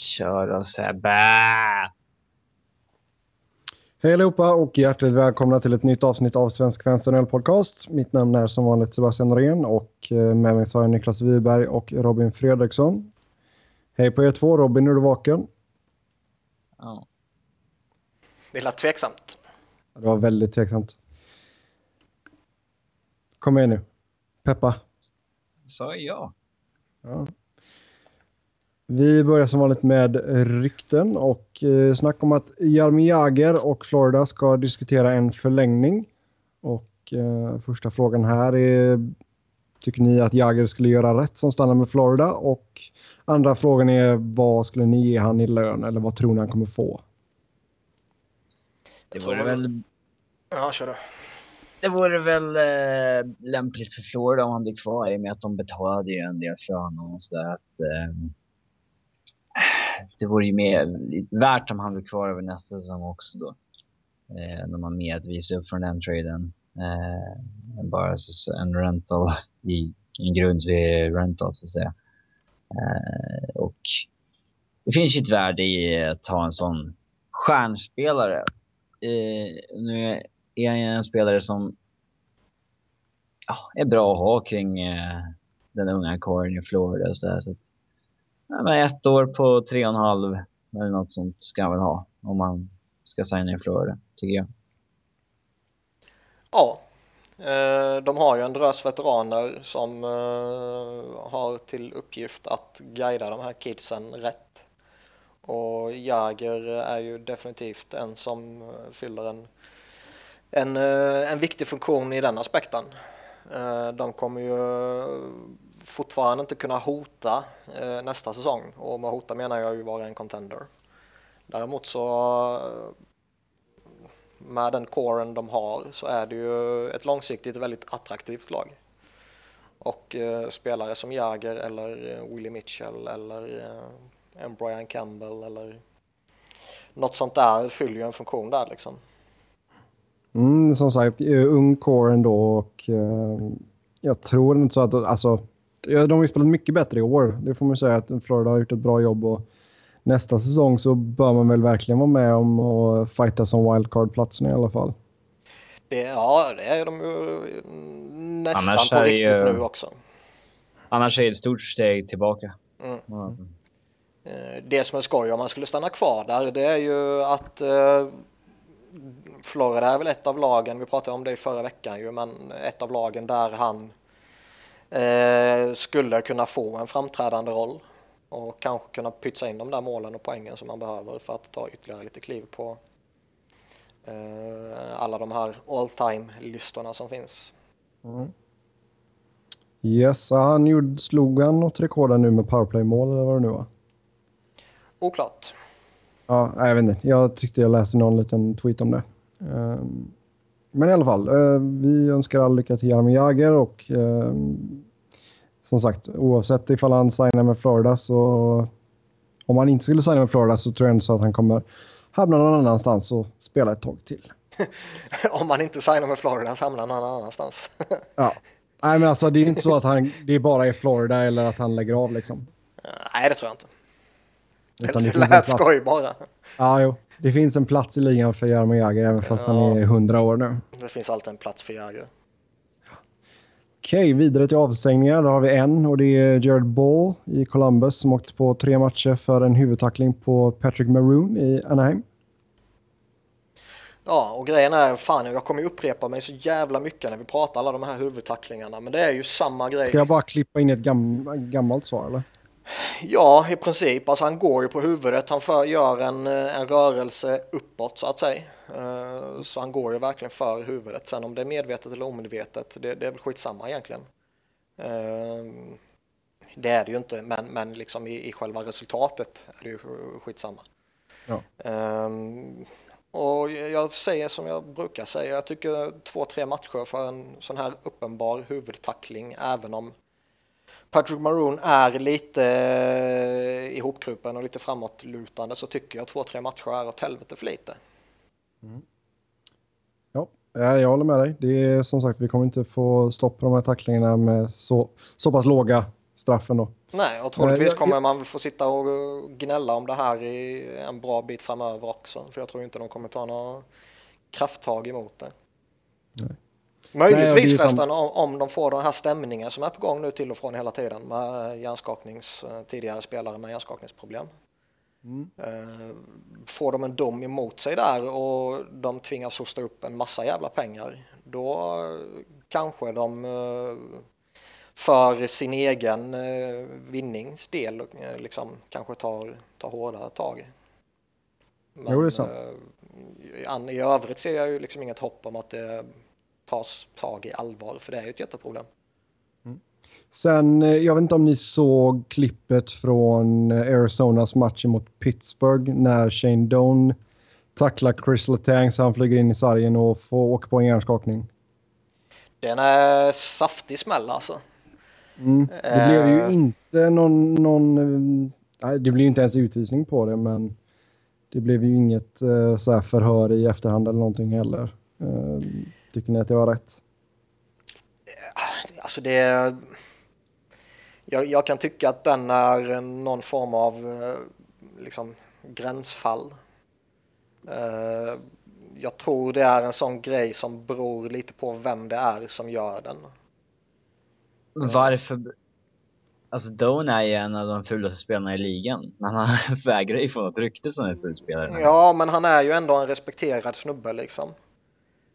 Kör då Sebbe! Hej allihopa och hjärtligt välkomna till ett nytt avsnitt av Svensk Fans Podcast. Mitt namn är som vanligt Sebastian Norén och eh, med mig så har jag Niklas Wiberg och Robin Fredriksson. Hej på er två. Robin, är du vaken? Ja. Det är tveksamt. Det var väldigt tveksamt. Kom igen nu. Peppa. Sa jag. Ja. Vi börjar som vanligt med rykten och eh, snack om att Jaromir Jagr och Florida ska diskutera en förlängning. Och eh, första frågan här är, tycker ni att Jagr skulle göra rätt som stannar med Florida? Och andra frågan är, vad skulle ni ge han i lön eller vad tror ni han kommer få? Det vore väl... Ja, kör du. Det vore väl eh, lämpligt för Florida om han blir kvar i och med att de betalade ju en del för honom och sådär. Att, eh, det vore ju mer värt om han blir kvar över nästa säsong också då. Eh, när man mer att visa upp från den traden. Eh, bara en rental i en grundserie-rental så att säga. Eh, och det finns ju ett värde i att ha en sån stjärnspelare. Eh, nu är han en spelare som ja, är bra att ha kring eh, den unga kåren i Florida. Så, där, så att, men ett år på tre och en halv eller något sånt ska han väl ha om man ska signa i Florida, tycker jag. Ja, eh, de har ju en drös veteraner som eh, har till uppgift att guida de här kidsen rätt. Och Jäger är ju definitivt en som eh, fyller en, en, en viktig funktion i den aspekten. De kommer ju fortfarande inte kunna hota eh, nästa säsong och med hota menar jag ju vara en contender. Däremot så eh, med den coren de har så är det ju ett långsiktigt väldigt attraktivt lag. Och eh, spelare som Jagger eller eh, Willie Mitchell eller eh, en Brian Campbell eller något sånt där fyller ju en funktion där liksom. Mm, som sagt, eh, ung core ändå och eh, jag tror inte så att, alltså de har ju spelat mycket bättre i år. Det får man säga att Florida har gjort ett bra jobb. Och nästa säsong så bör man väl verkligen vara med om och fighta som wildcard-platsen i alla fall. Det, ja, det är de ju nästan annars på riktigt ju, nu också. Annars är det ett stort steg tillbaka. Mm. Mm. Det som är skoj om man skulle stanna kvar där, det är ju att eh, Florida är väl ett av lagen, vi pratade om det i förra veckan ju, men ett av lagen där han eh, skulle kunna få en framträdande roll och kanske kunna pytsa in de där målen och poängen som man behöver för att ta ytterligare lite kliv på eh, alla de här all time-listorna som finns. Mm. Yes, han gjorde, slog han något rekord nu med powerplay-mål eller vad det nu var? Oklart. Ja, jag vet inte. Jag tyckte jag läste någon liten tweet om det. Um, men i alla fall, eh, vi önskar all lycka till Jaromir Jagr och eh, som sagt, oavsett ifall han signar med Florida så om han inte skulle signa med Florida så tror jag inte så att han kommer hamna någon annanstans och spela ett tag till. om han inte signar med Florida så hamnar han någon annanstans. ja. Nej, men alltså det är inte så att han, det är bara i Florida eller att han lägger av liksom. Nej, det tror jag inte. Utan det, det lät skoj bara. Ja, jo. Det finns en plats i ligan för Jaromir Jagr även fast ja. han är 100 år nu. Det finns alltid en plats för Jagr. Okej, okay, vidare till avstängningar. Då har vi en och det är Jared Ball i Columbus som åkte på tre matcher för en huvudtackling på Patrick Maroon i Anaheim. Ja, och grejen är, fan jag kommer upprepa mig så jävla mycket när vi pratar alla de här huvudtacklingarna, men det är ju samma grej. Ska jag bara klippa in ett gam gammalt svar eller? Ja, i princip. Alltså han går ju på huvudet. Han för, gör en, en rörelse uppåt så att säga. Uh, så han går ju verkligen för huvudet. Sen om det är medvetet eller omedvetet, det, det är väl skitsamma egentligen. Uh, det är det ju inte, men, men liksom i, i själva resultatet är det ju skitsamma. Ja. Och jag säger som jag brukar säga, jag tycker två, tre matcher för en sån här uppenbar huvudtackling, även om Patrick Maroon är lite eh, ihopkrupen och lite framåtlutande så tycker jag två, tre matcher är åt helvete för lite. Mm. Ja, jag håller med dig. Det är som sagt, vi kommer inte få stopp på de här tacklingarna med så, så pass låga straffen då. Nej, och troligtvis kommer man få sitta och gnälla om det här i en bra bit framöver också. För jag tror inte de kommer ta några krafttag emot det. Nej. Möjligtvis förresten om, om de får den här stämningen som är på gång nu till och från hela tiden med hjärnskaknings, eh, tidigare spelare med hjärnskakningsproblem. Mm. Eh, får de en dom emot sig där och de tvingas hosta upp en massa jävla pengar då kanske de eh, för sin egen vinnings del liksom kanske tar, tar hårdare tag. Men, jo, det är sant. I övrigt ser jag ju liksom inget hopp om att det tas tag i allvar, för det är ju ett jätteproblem. Mm. Sen, eh, jag vet inte om ni såg klippet från eh, Arizonas match mot Pittsburgh när Shane Doan tacklar Chris Letang så han flyger in i sargen och får åka på en hjärnskakning. Den är saftig smäll alltså. Mm. Det blev ju inte någon, någon... Nej, det blev inte ens utvisning på det, men det blev ju inget så förhör i efterhand eller någonting heller. Tycker ni att det var rätt? Alltså det... Jag, jag kan tycka att den är någon form av eh, liksom, gränsfall. Uh, jag tror det är en sån grej som beror lite på vem det är som gör den. Varför? Alltså Doan är ju en av de fulaste spelarna i ligan. Men han vägrar ju få något rykte som en ful spelare. Ja, men han är ju ändå en respekterad snubbe liksom.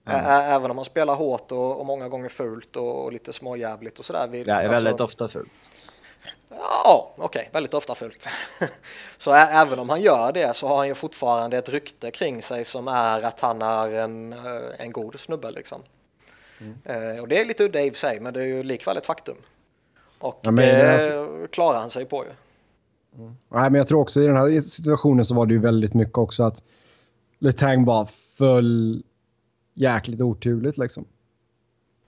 Även om man spelar hårt och, och många gånger fult och, och lite småjävligt och sådär. Ja, alltså, väldigt ofta fult. Ja, okej, okay, väldigt ofta fult. så även om han gör det så har han ju fortfarande ett rykte kring sig som är att han är en, eh, en god snubbe liksom. Mm. Eh, och det är lite udda i sig, men det är ju likväl ett faktum. Och ja, det alltså... klarar han sig på ju. Mm. Nej, men jag tror också i den här situationen så var det ju väldigt mycket också att Letang bara föll jäkligt oturligt liksom.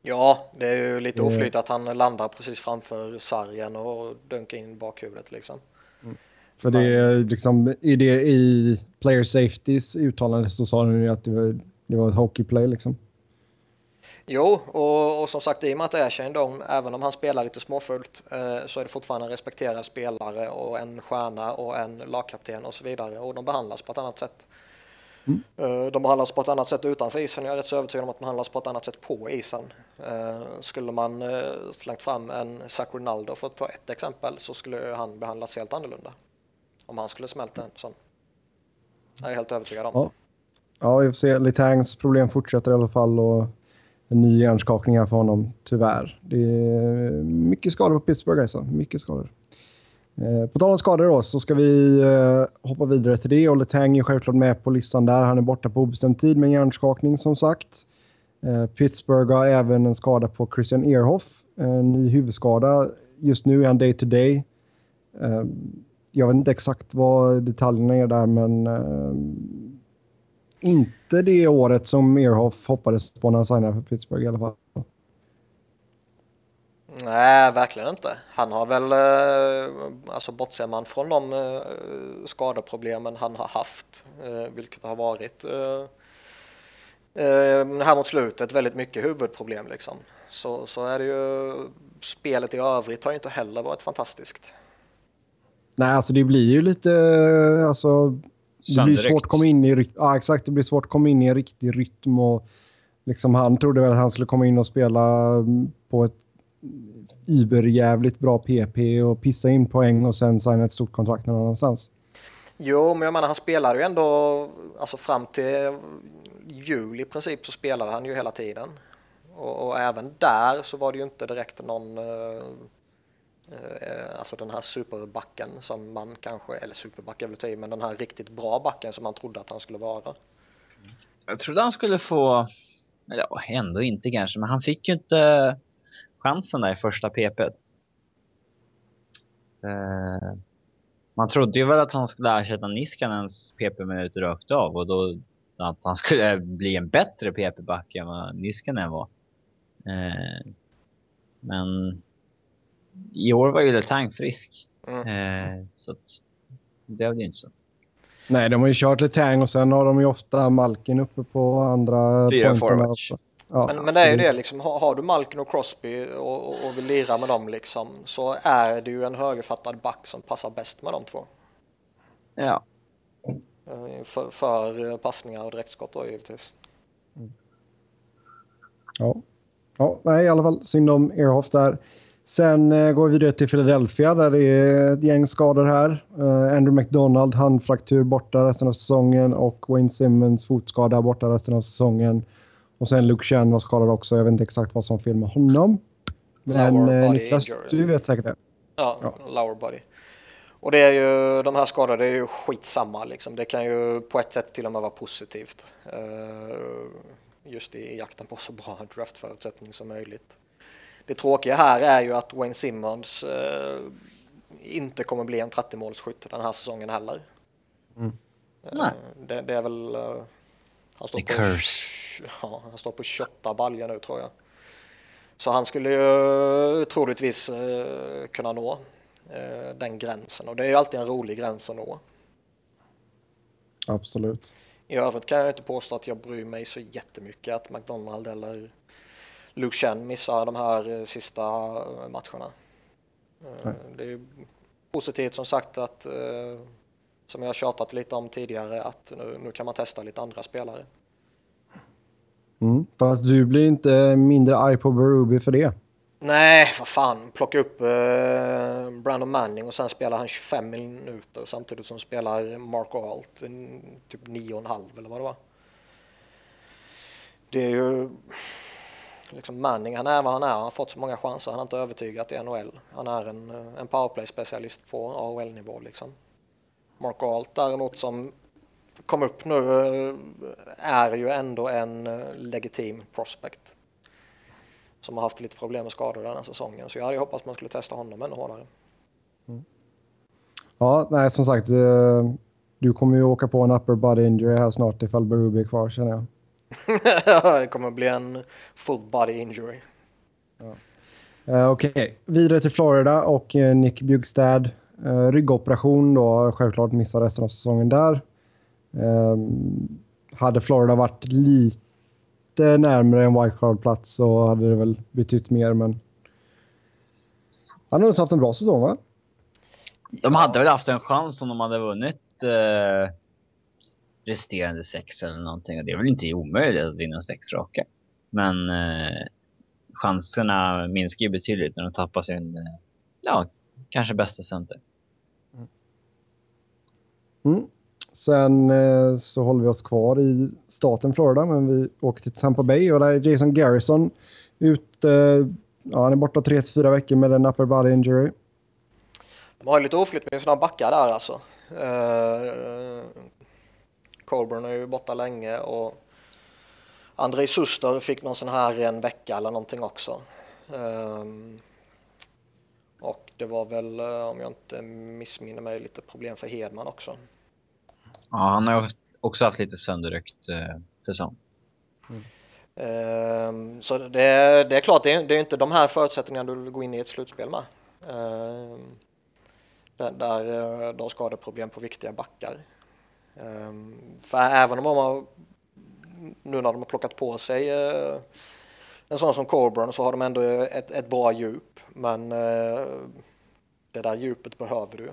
Ja, det är ju lite oflyt att han landar precis framför sargen och dunkar in bakhuvudet liksom. Mm. För det är liksom i, det, i player safetys uttalande så sa han ju att det var, det var ett hockeyplay liksom. Jo, och, och, som sagt i och med att det är Shane Doan, även om han spelar lite småfullt eh, så är det fortfarande en respekterad spelare och en stjärna och en lagkapten och så vidare och de behandlas på ett annat sätt. Mm. De behandlas på ett annat sätt utanför isen. Jag är rätt så övertygad om att de behandlas på ett annat sätt på isen. Eh, skulle man eh, slängt fram en Zach Ronaldo för att ta ett exempel så skulle han behandlas helt annorlunda. Om han skulle smälta en sån. Jag är helt övertygad om. Ja, ja vi får se. Litangs problem fortsätter i alla fall och en ny hjärnskakning här för honom, tyvärr. Det är mycket skador på Pittsburgh alltså. Mycket skador. Eh, på tal om skador då, så ska vi eh, hoppa vidare till det. Och Letang är självklart med på listan där. Han är borta på obestämd tid med hjärnskakning som sagt. Eh, Pittsburgh har även en skada på Christian Ehrhoff. En ny huvudskada. Just nu är han day to day. Jag vet inte exakt vad detaljerna är där, men inte det året som Ehrhoff hoppades på när han signade för Pittsburgh i alla fall. Nej, verkligen inte. Han har väl, eh, alltså bortser man från de eh, skadeproblemen han har haft, eh, vilket har varit här mot slutet väldigt mycket huvudproblem liksom. Så, så är det ju, spelet i övrigt har ju inte heller varit fantastiskt. Nej, alltså det blir ju lite, alltså det blir svårt att komma in i, ja exakt, det blir svårt att komma in i en riktig rytm och liksom han trodde väl att han skulle komma in och spela på ett überjävligt bra PP och pissa in poäng och sen signa ett stort kontrakt någon annanstans. Jo, men jag menar han spelade ju ändå, alltså fram till jul i princip så spelade han ju hela tiden. Och, och även där så var det ju inte direkt någon, eh, eh alltså den här superbacken som man kanske, eller superback är väl men den här riktigt bra backen som man trodde att han skulle vara. Jag trodde han skulle få, ja ändå inte kanske, men han fick ju inte chansen där i första PP. Eh, man trodde ju väl att han skulle ersätta Niskanens PP-minuter rakt av och då att han skulle bli en bättre PP-back än vad Niskanen var. Eh, men i år var ju Letang frisk. Mm. Eh, så att det blev ju inte så. Nej, de har ju kört Letang och sen har de ju ofta Malkin uppe på andra Fyra forwards. Också. Ja, men, men det är ju det liksom, har, har du Malkin och Crosby och, och, och vill lira med dem liksom så är det ju en högerfattad back som passar bäst med de två. Ja. Eh, för, för passningar och direktskott då givetvis. Mm. Ja. ja, nej i alla fall synd om Earhoff där. Sen eh, går vi vidare till Philadelphia där det är ett gäng skador här. Eh, Andrew McDonald handfraktur borta resten av säsongen och Wayne Simmons fotskada borta resten av säsongen. Och sen Luke Chen var skadad också. Jag vet inte exakt vad som fel med honom. Men eh, Niklas, injury. du vet säkert det. Ja, ja. lower body. Och det är ju, de här skadorna är ju skitsamma liksom. Det kan ju på ett sätt till och med vara positivt. Uh, just i jakten på så bra draftförutsättning som möjligt. Det tråkiga här är ju att Wayne Simmons uh, inte kommer bli en 30-målsskytt den här säsongen heller. Mm. Uh, det, det, är väl... han, står på, ja, han står på 28 baljor nu tror jag. Så han skulle ju troligtvis kunna nå Eh, den gränsen och det är ju alltid en rolig gräns att nå. Absolut. I övrigt kan jag inte påstå att jag bryr mig så jättemycket att McDonald eller Luke Chen missar de här eh, sista eh, matcherna. Nej. Det är positivt som sagt att, som jag tjatat lite om tidigare, att nu, nu kan man testa lite andra spelare. Mm, fast du blir inte mindre arg på Berube för det. Nej, vad fan. Plocka upp eh, Brandon Manning och sen spelar han 25 minuter samtidigt som spelar Mark Alt typ 9,5 eller vad det var. Det är ju liksom Manning, han är vad han är. Han har fått så många chanser. Han har inte övertygat i NHL. Han är en, eh, en powerplay-specialist på AHL-nivå liksom. Mark Alt däremot som kom upp nu eh, är ju ändå en eh, legitim prospect som har haft lite problem med skador den här säsongen. Så jag hade hoppats man skulle testa honom ännu hårdare. Mm. Ja, nej, som sagt. Eh, du kommer ju åka på en upper body injury här snart ifall Berube är kvar känner jag. det kommer bli en full body injury. Ja. Uh, Okej, okay. vidare till Florida och Nick Bjugstad. Eh, ryggoperation då, självklart missar resten av säsongen där. Eh, hade Florida varit lite lite närmare en wildcard-plats så hade det väl betytt mer, men... Han har haft en bra säsong, va? De hade väl haft en chans om de hade vunnit eh, resterande sex eller någonting. Och det är väl inte omöjligt att vinna sex raka. Men eh, chanserna minskar ju betydligt när de tappar sin, eh, ja, kanske bästa center. Mm. mm. Sen eh, så håller vi oss kvar i staten Florida, men vi åker till Tampa Bay och där är Jason Garrison ute. Eh, ja, han är borta tre till fyra veckor med en upper body injury. De har lite oflytt med sina backar där alltså. Eh, Colburn är ju borta länge och Andrei Suster fick någon sån här en vecka eller någonting också. Och det var väl, eh, om jag inte missminner mig, lite problem för Hedman också. Ja, han har också haft lite sönderryckt eh, säsong. Mm. Um, så det, det, är klart, det är, det är, inte de här förutsättningarna du vill gå in i ett slutspel med. Um, där, där eh, de skadar problem på viktiga backar. Um, för även om de har, nu när de har plockat på sig uh, en sån som Coburn så har de ändå ett, ett bra djup. Men uh, det där djupet behöver du.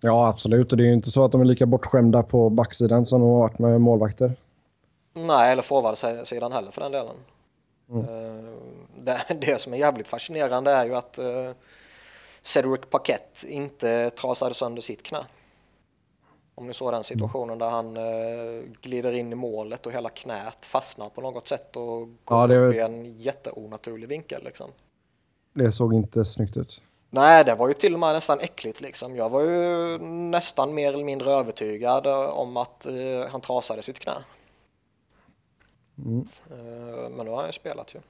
Ja, absolut. Och det är ju inte så att de är lika bortskämda på backsidan som de har varit med målvakter. Nej, eller forwardsidan heller för den delen. Mm. Eh, det, det, som är jävligt fascinerande är ju att uh, Cedric Paquette inte trasade sönder sitt knä. Om ni såg den situationen där han uh, glider in i målet och hela knät fastnar på något sätt och går ja, det... upp i en jätteonaturlig vinkel. Liksom. Det såg inte snyggt ut. Nej, det var ju till och med nästan äckligt liksom. Jag var ju nästan mer eller mindre övertygad om att uh, han trasade sitt knä. Mm. Uh, men nu har han ju spelat ju.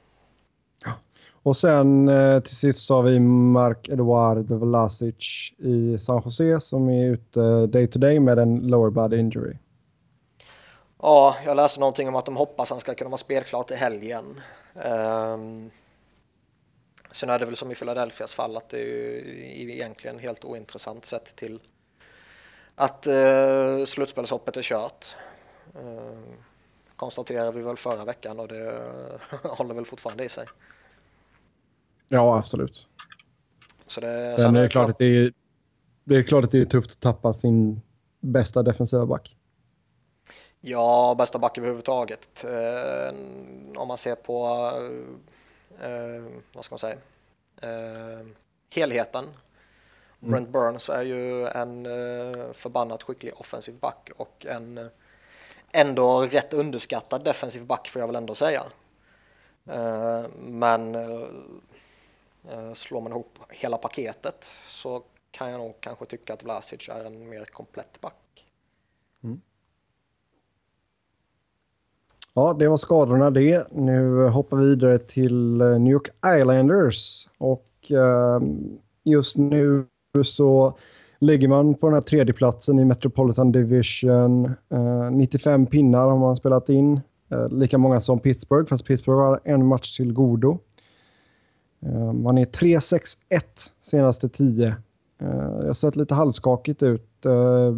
Ja. Och sen eh, till sist så har vi Mark Eduard Vlasic i San Jose som är ute day to day med en lower body injury. Ja, jag läste någonting om att de hoppas han ska kunna vara spelklar till helgen. Um, Sen är det väl som i Philadelphias fall att det är egentligen helt ointressant sett till att uh, slutspelshoppet är kört. Eh, konstaterade vi väl förra veckan och det håller väl fortfarande i sig. Ja, absolut. Så det, sen, sen är det klart att det är, det är klart att det är tufft att tappa sin bästa defensiva back. Ja, bästa back överhuvudtaget. Eh, om man ser på, eh, vad ska man säga, eh, helheten. Mm. Brent Burns är ju en eh, förbannat skicklig offensiv back och en eh, ändå rätt underskattad defensiv back får jag väl ändå säga. Eh, men eh, Eh, slår man ihop hela paketet så kan jag nog kanske tycka att Vlasic är en mer komplett back. Mm. Ja, det var skadorna det. Nu hoppar vi vidare till eh, New York Islanders. Och eh, just nu så ligger man på den här tredjeplatsen i Metropolitan Division. Eh, 95 pinnar har man spelat in. Eh, lika många som Pittsburgh, fast Pittsburgh har en match till godo. Eh, man är 3-6-1 senaste 10. Eh, det har sett lite halvskakigt ut eh,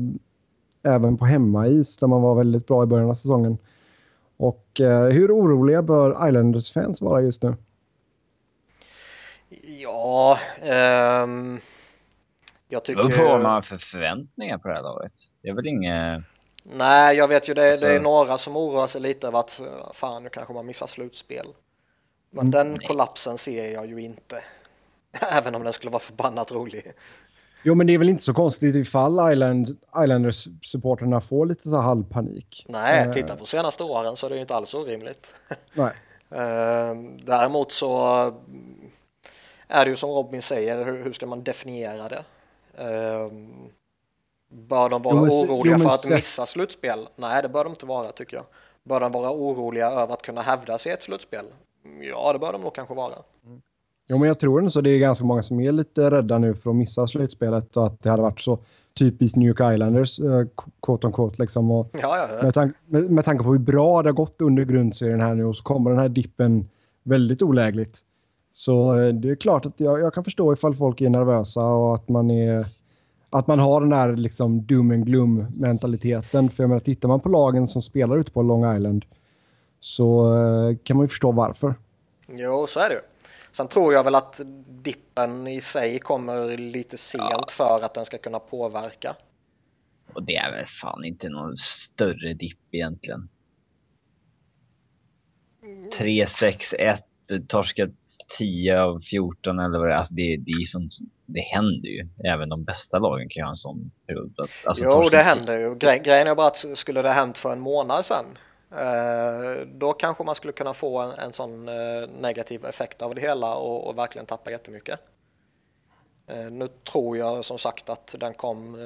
även på hemmais där man var väldigt bra i början av säsongen. Och eh, hur oroliga bör Islanders-fans vara just nu? Ja, um, jag tycker... Vad får man för förväntningar på det här laget? Det är väl inget... Nej, jag vet ju det, alltså... det är några som oroar sig lite över att fan, nu kanske man missar slutspel. Men den nej. kollapsen ser jag ju inte. Även om den skulle vara förbannat rolig. Jo, men det är väl inte så konstigt ifall Island, Islanders-supporterna får lite så halvpanik. Nej, uh, titta på senaste åren så är det inte alls orimligt. Nej. uh, däremot så är det ju som Robin säger, hur, hur ska man definiera det? Uh, bör de vara jo, men, oroliga jo, för att missa slutspel? Nej, det bör de inte vara tycker jag. Bör de vara oroliga över att kunna hävda sig i ett slutspel? Ja, det bör de nog kanske vara. Mm. Jo, men jag tror ändå så. Det är ganska många som är lite rädda nu för att missa slutspelet och att det hade varit så typiskt New York Islanders, uh, quote on quote. Liksom. Och ja, ja, ja. Med, tank med, med tanke på hur bra det har gått under grundserien här nu och så kommer den här dippen väldigt olägligt. Så uh, det är klart att jag, jag, kan förstå ifall folk är nervösa och att man är att man har den här liksom doom and gloom mentaliteten. För jag menar, tittar man på lagen som spelar ute på Long Island så uh, kan man ju förstå varför. Jo, så är det ju. Sen tror jag väl att dippen i sig kommer lite sent ja. för att den ska kunna påverka. Och det är väl fan inte någon större dipp egentligen. 3-6-1, torskat 10 av 14 eller vad det är. Alltså det, det, är sånt, det händer ju. Även de bästa lagen kan ju ha en sån period. Alltså, jo, det händer ju. Gre grejen är bara att skulle det hänt för en månad sedan då kanske man skulle kunna få en, en sån eh, negativ effekt av det hela och, och verkligen tappa jättemycket. Eh, nu tror jag som sagt att den kom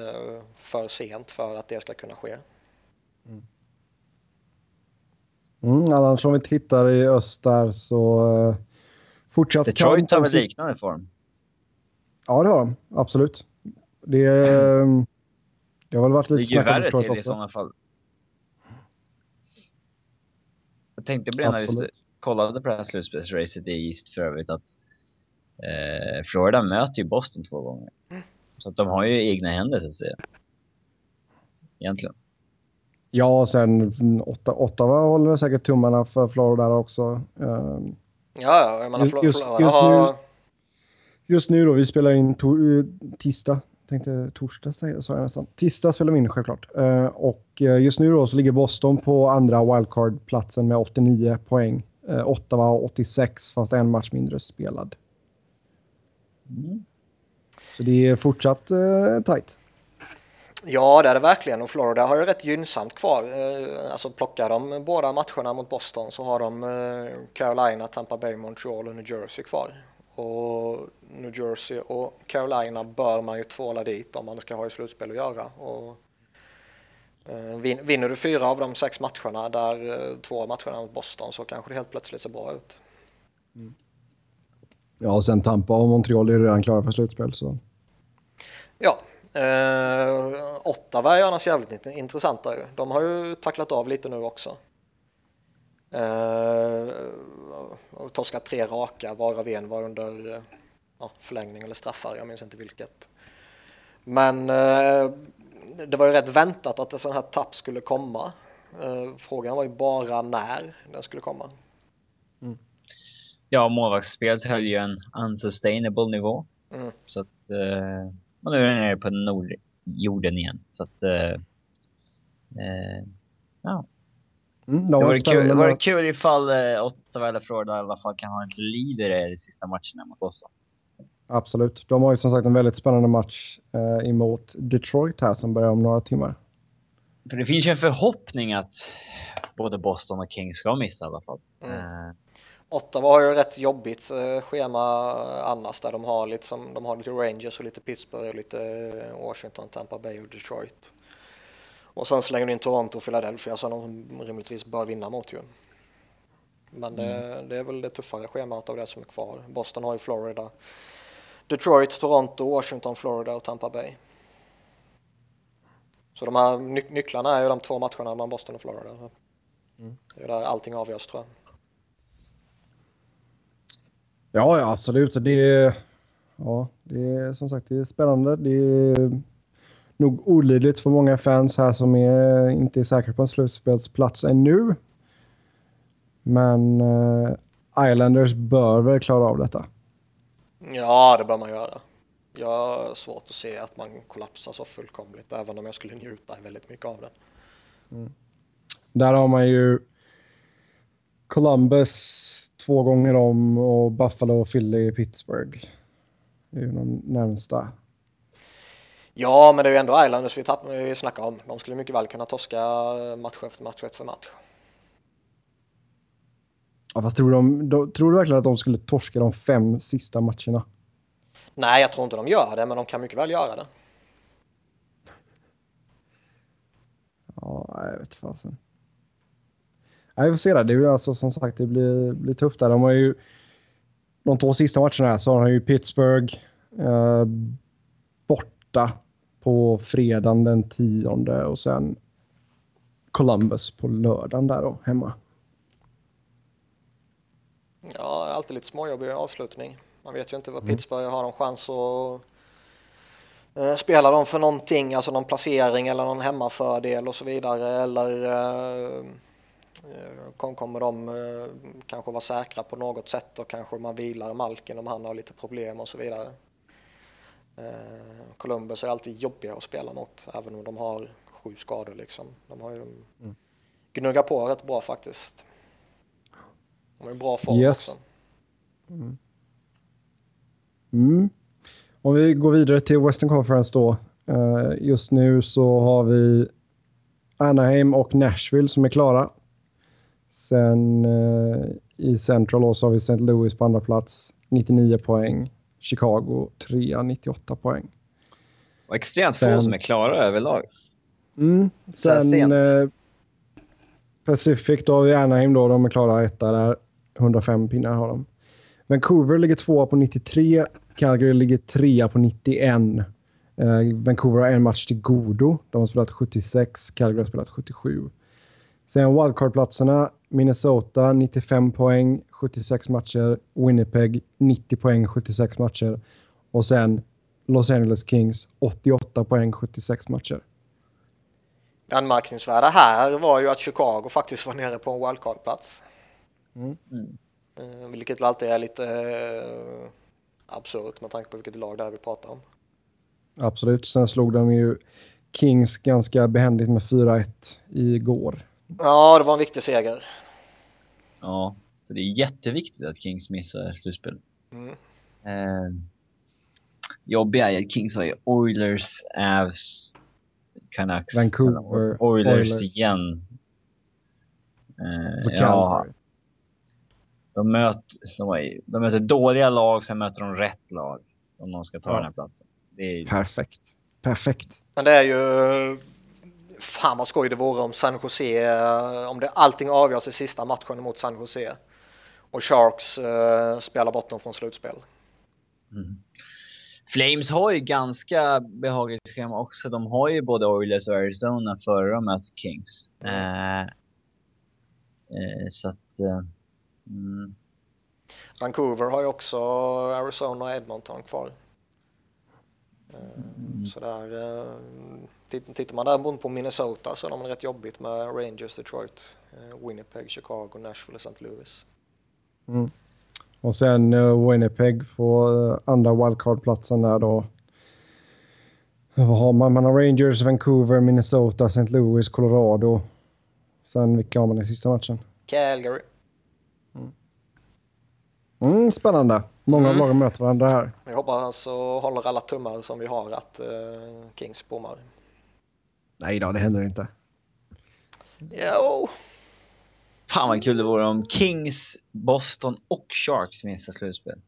för sent för att det ska kunna ske. Mm. Mm, annars om vi tittar i öst där så fortsatt Detroit har väl liknande form? Ja, det har de. Absolut. Det, mm. det har väl varit lite snack om Detroit också. i sådana fall. Jag tänkte på det när vi kollade på det här slutspelsracet i East för övrigt att eh, Florida möter ju Boston två gånger. Så att de har ju egna händer så att säga. Egentligen. Ja, och sen åtta, Ottawa håller säkert tummarna för Florida också. Um, ja, jag menar just, just, just, nu, just nu då, vi spelar in tisdag tänkte torsdag sa jag nästan. Tisdag spelar vi in självklart. Uh, och uh, just nu då så ligger Boston på andra wildcard-platsen med 89 poäng. Uh, Ottawa 86 fast en match mindre spelad. Mm. Så det är fortsatt uh, tight. Ja, det är det verkligen. Och Florida har ju rätt gynnsamt kvar. Alltså plockar de båda matcherna mot Boston så har de Carolina, Tampa Bay, Montreal och New Jersey kvar. Och New Jersey och Carolina bör man ju tvåla dit om man ska ha i slutspel att göra. Och, eh, vinner du fyra av de sex matcherna där eh, två av matcherna mot Boston så kanske det helt plötsligt ser bra ut. Mm. Ja, och sen Tampa och Montreal är redan klara för slutspel. Så. Ja, eh, Ottawa är annars jävligt intressanta. De har ju tacklat av lite nu också. Eh, och torskat tre raka, varav en var under eh, ja, förlängning eller straffar, jag minns inte vilket. Men eh, det var ju rätt väntat att ett sånt här tapp skulle komma. Eh, frågan var ju bara när den skulle komma. Ja, målvaktsspelet höll ju en unsustainable nivå. Mm. Så att, eh, och nu är den nere på nord jorden igen. Så att, eh, eh, ja. Mm, de Det var vore kul, det vore kul ifall eh, Ottawa eller Florida i alla fall kan ha en leader i de sista matcherna mot Boston. Absolut. De har ju som sagt en väldigt spännande match eh, emot Detroit här som börjar om några timmar. För det finns ju en förhoppning att både Boston och Kings ska missa i alla fall. Mm. Eh, Ottawa har ju rätt jobbigt eh, schema annars där de har lite, som, de har lite Rangers och lite Pittsburgh och lite eh, Washington, Tampa Bay och Detroit. Och sen slänger du in Toronto och Philadelphia som de rimligtvis bör vinna mot ju. Men det, det är väl det tuffare schemat av det som är kvar. Boston har ju Florida, Detroit, Toronto, Washington, Florida och Tampa Bay. Så de här ny nycklarna är ju de två matcherna mellan Boston och Florida. Det är där allting avgörs tror jag. Ja, ja absolut. Det är, ja, det är som sagt det är spännande. Det är nog olidligt för många fans här som är, inte är säkra på en slutspelsplats ännu. Men eh, Islanders bör väl klara av detta. Ja, det bör man göra. Jag har svårt att se att man kollapsar så fullkomligt, även om jag skulle njuta väldigt mycket av det. Där har man ju Columbus två gånger om och Buffalo, Philly, Pittsburgh. Det är ju de närmsta. Ja, men det är ju ändå Islanders vi, tapp, vi snackar om. De skulle mycket väl kunna torska match efter match efter match. Ja, fast tror, de, då, tror du verkligen att de skulle torska de fem sista matcherna? Nej, jag tror inte de gör det, men de kan mycket väl göra det. Ja, jag vet fasen. Nej, vi får se där. Det ju alltså som sagt, det blir, blir tufft där. De har ju de två sista matcherna här så har de ju Pittsburgh eh, borta på fredagen den tionde och sen Columbus på lördagen där då, hemma. Ja, det är alltid lite småjobbig avslutning. Man vet ju inte vad Pittsburgh har någon chans att eh, spela dem för någonting, alltså någon placering eller någon hemmafördel och så vidare. Eller eh, eh, kom- kommer de eh, kanske vara säkra på något sätt och kanske man vilar Malkin om han har lite problem och så vidare. Eh, Columbus är alltid jobbiga att spela mot, även om de har sju skador liksom. De har ju gnuggat på rätt bra faktiskt. De har ju bra form Yes. också. Mm. Om vi går vidare till Western Conference då. Eh, just nu så har vi Anaheim och Nashville som är klara. Sen eh, i Central så har vi St. Louis på andra plats, 99 poäng. Chicago 3 98 poäng. och extremt Sen- få som är klara överlag. Mm. Sen eh, Pacific, då har vi Anaheim då, de är klara etta där. 105 pinnar har de. Vancouver ligger tvåa på 93. Calgary ligger trea på 91. Eh, Vancouver har en match till godo. De har spelat 76, Calgary har spelat 77. Sen wildcard-platserna. Minnesota 95 poäng, 76 matcher. Winnipeg 90 poäng, 76 matcher. Och sen Los Angeles Kings 88 poäng, 76 matcher. Det anmärkningsvärda här var ju att Chicago faktiskt var nere på en wildcard-plats. Mm. Eh, Vilket alltid är lite eh, absurt med tanke på vilket lag det är vi pratar om. Absolut. Sen slog de ju Kings ganska behändigt med 4-1 igår. Ja, det var en viktig seger. Ja, för det är jätteviktigt att Kings missar slutspel. Mm. Eh, jobbiga är att Kings har ju Oilers, Avs, Canucks, Vancouver, Oilers, Oilers. igen. Eh, Så ja, de, möter, de, möter dåliga lag, sen möter de rätt lag om de ska ta Ja. den här platsen. Det är, Perfekt. Perfekt. Men det är ju... Fan vad skoj det vore om San Jose, eh, om det allting avgörs i sista matchen mot San Jose. Och Sharks eh, spelar bort dem från slutspel. Flames har ju ganska behagligt schema också. De har ju både Oilers och Arizona före de möter Kings. Eh, eh, så att... Eh, mm, Vancouver har ju också Arizona och Edmonton kvar. Eh, Så där, Tittar man däremot på Minnesota så har de rätt jobbigt med Rangers, Detroit, eh, Winnipeg, Chicago, Nashville och St. Louis. Mm. Och sen uh, Winnipeg på uh, andra wildcard-platsen där då. Vad har man? Man har Rangers, Vancouver, Minnesota, St. Louis, Colorado. Sen vilka har man i sista matchen? Calgary. Mm. Mm, spännande. Många mm. lag möter varandra här. Jag hoppas och håller alla tummar som vi har att uh, Kings bommar. Nej då, det händer inte. Jo. Fan vad kul det vore om Kings, Boston och Sharks missar slutspel.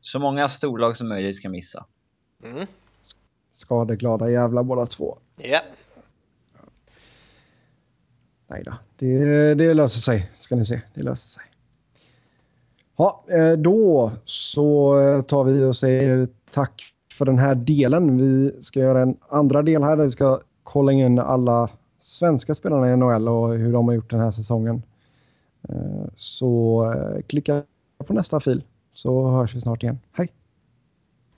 Så många storlag som möjligt ska missa. Mm. Skadeglada jävlar båda två. Ja. Yeah. Nej då, det, det löser sig ska ni se. Det löser sig. Ja, eh, då så tar vi och säger tack för den här delen. Vi ska göra en andra del här där vi ska kolla in alla svenska spelarna i NHL och hur de har gjort den här säsongen. Eh, så eh, klicka på nästa fil så hörs vi snart igen. Hej!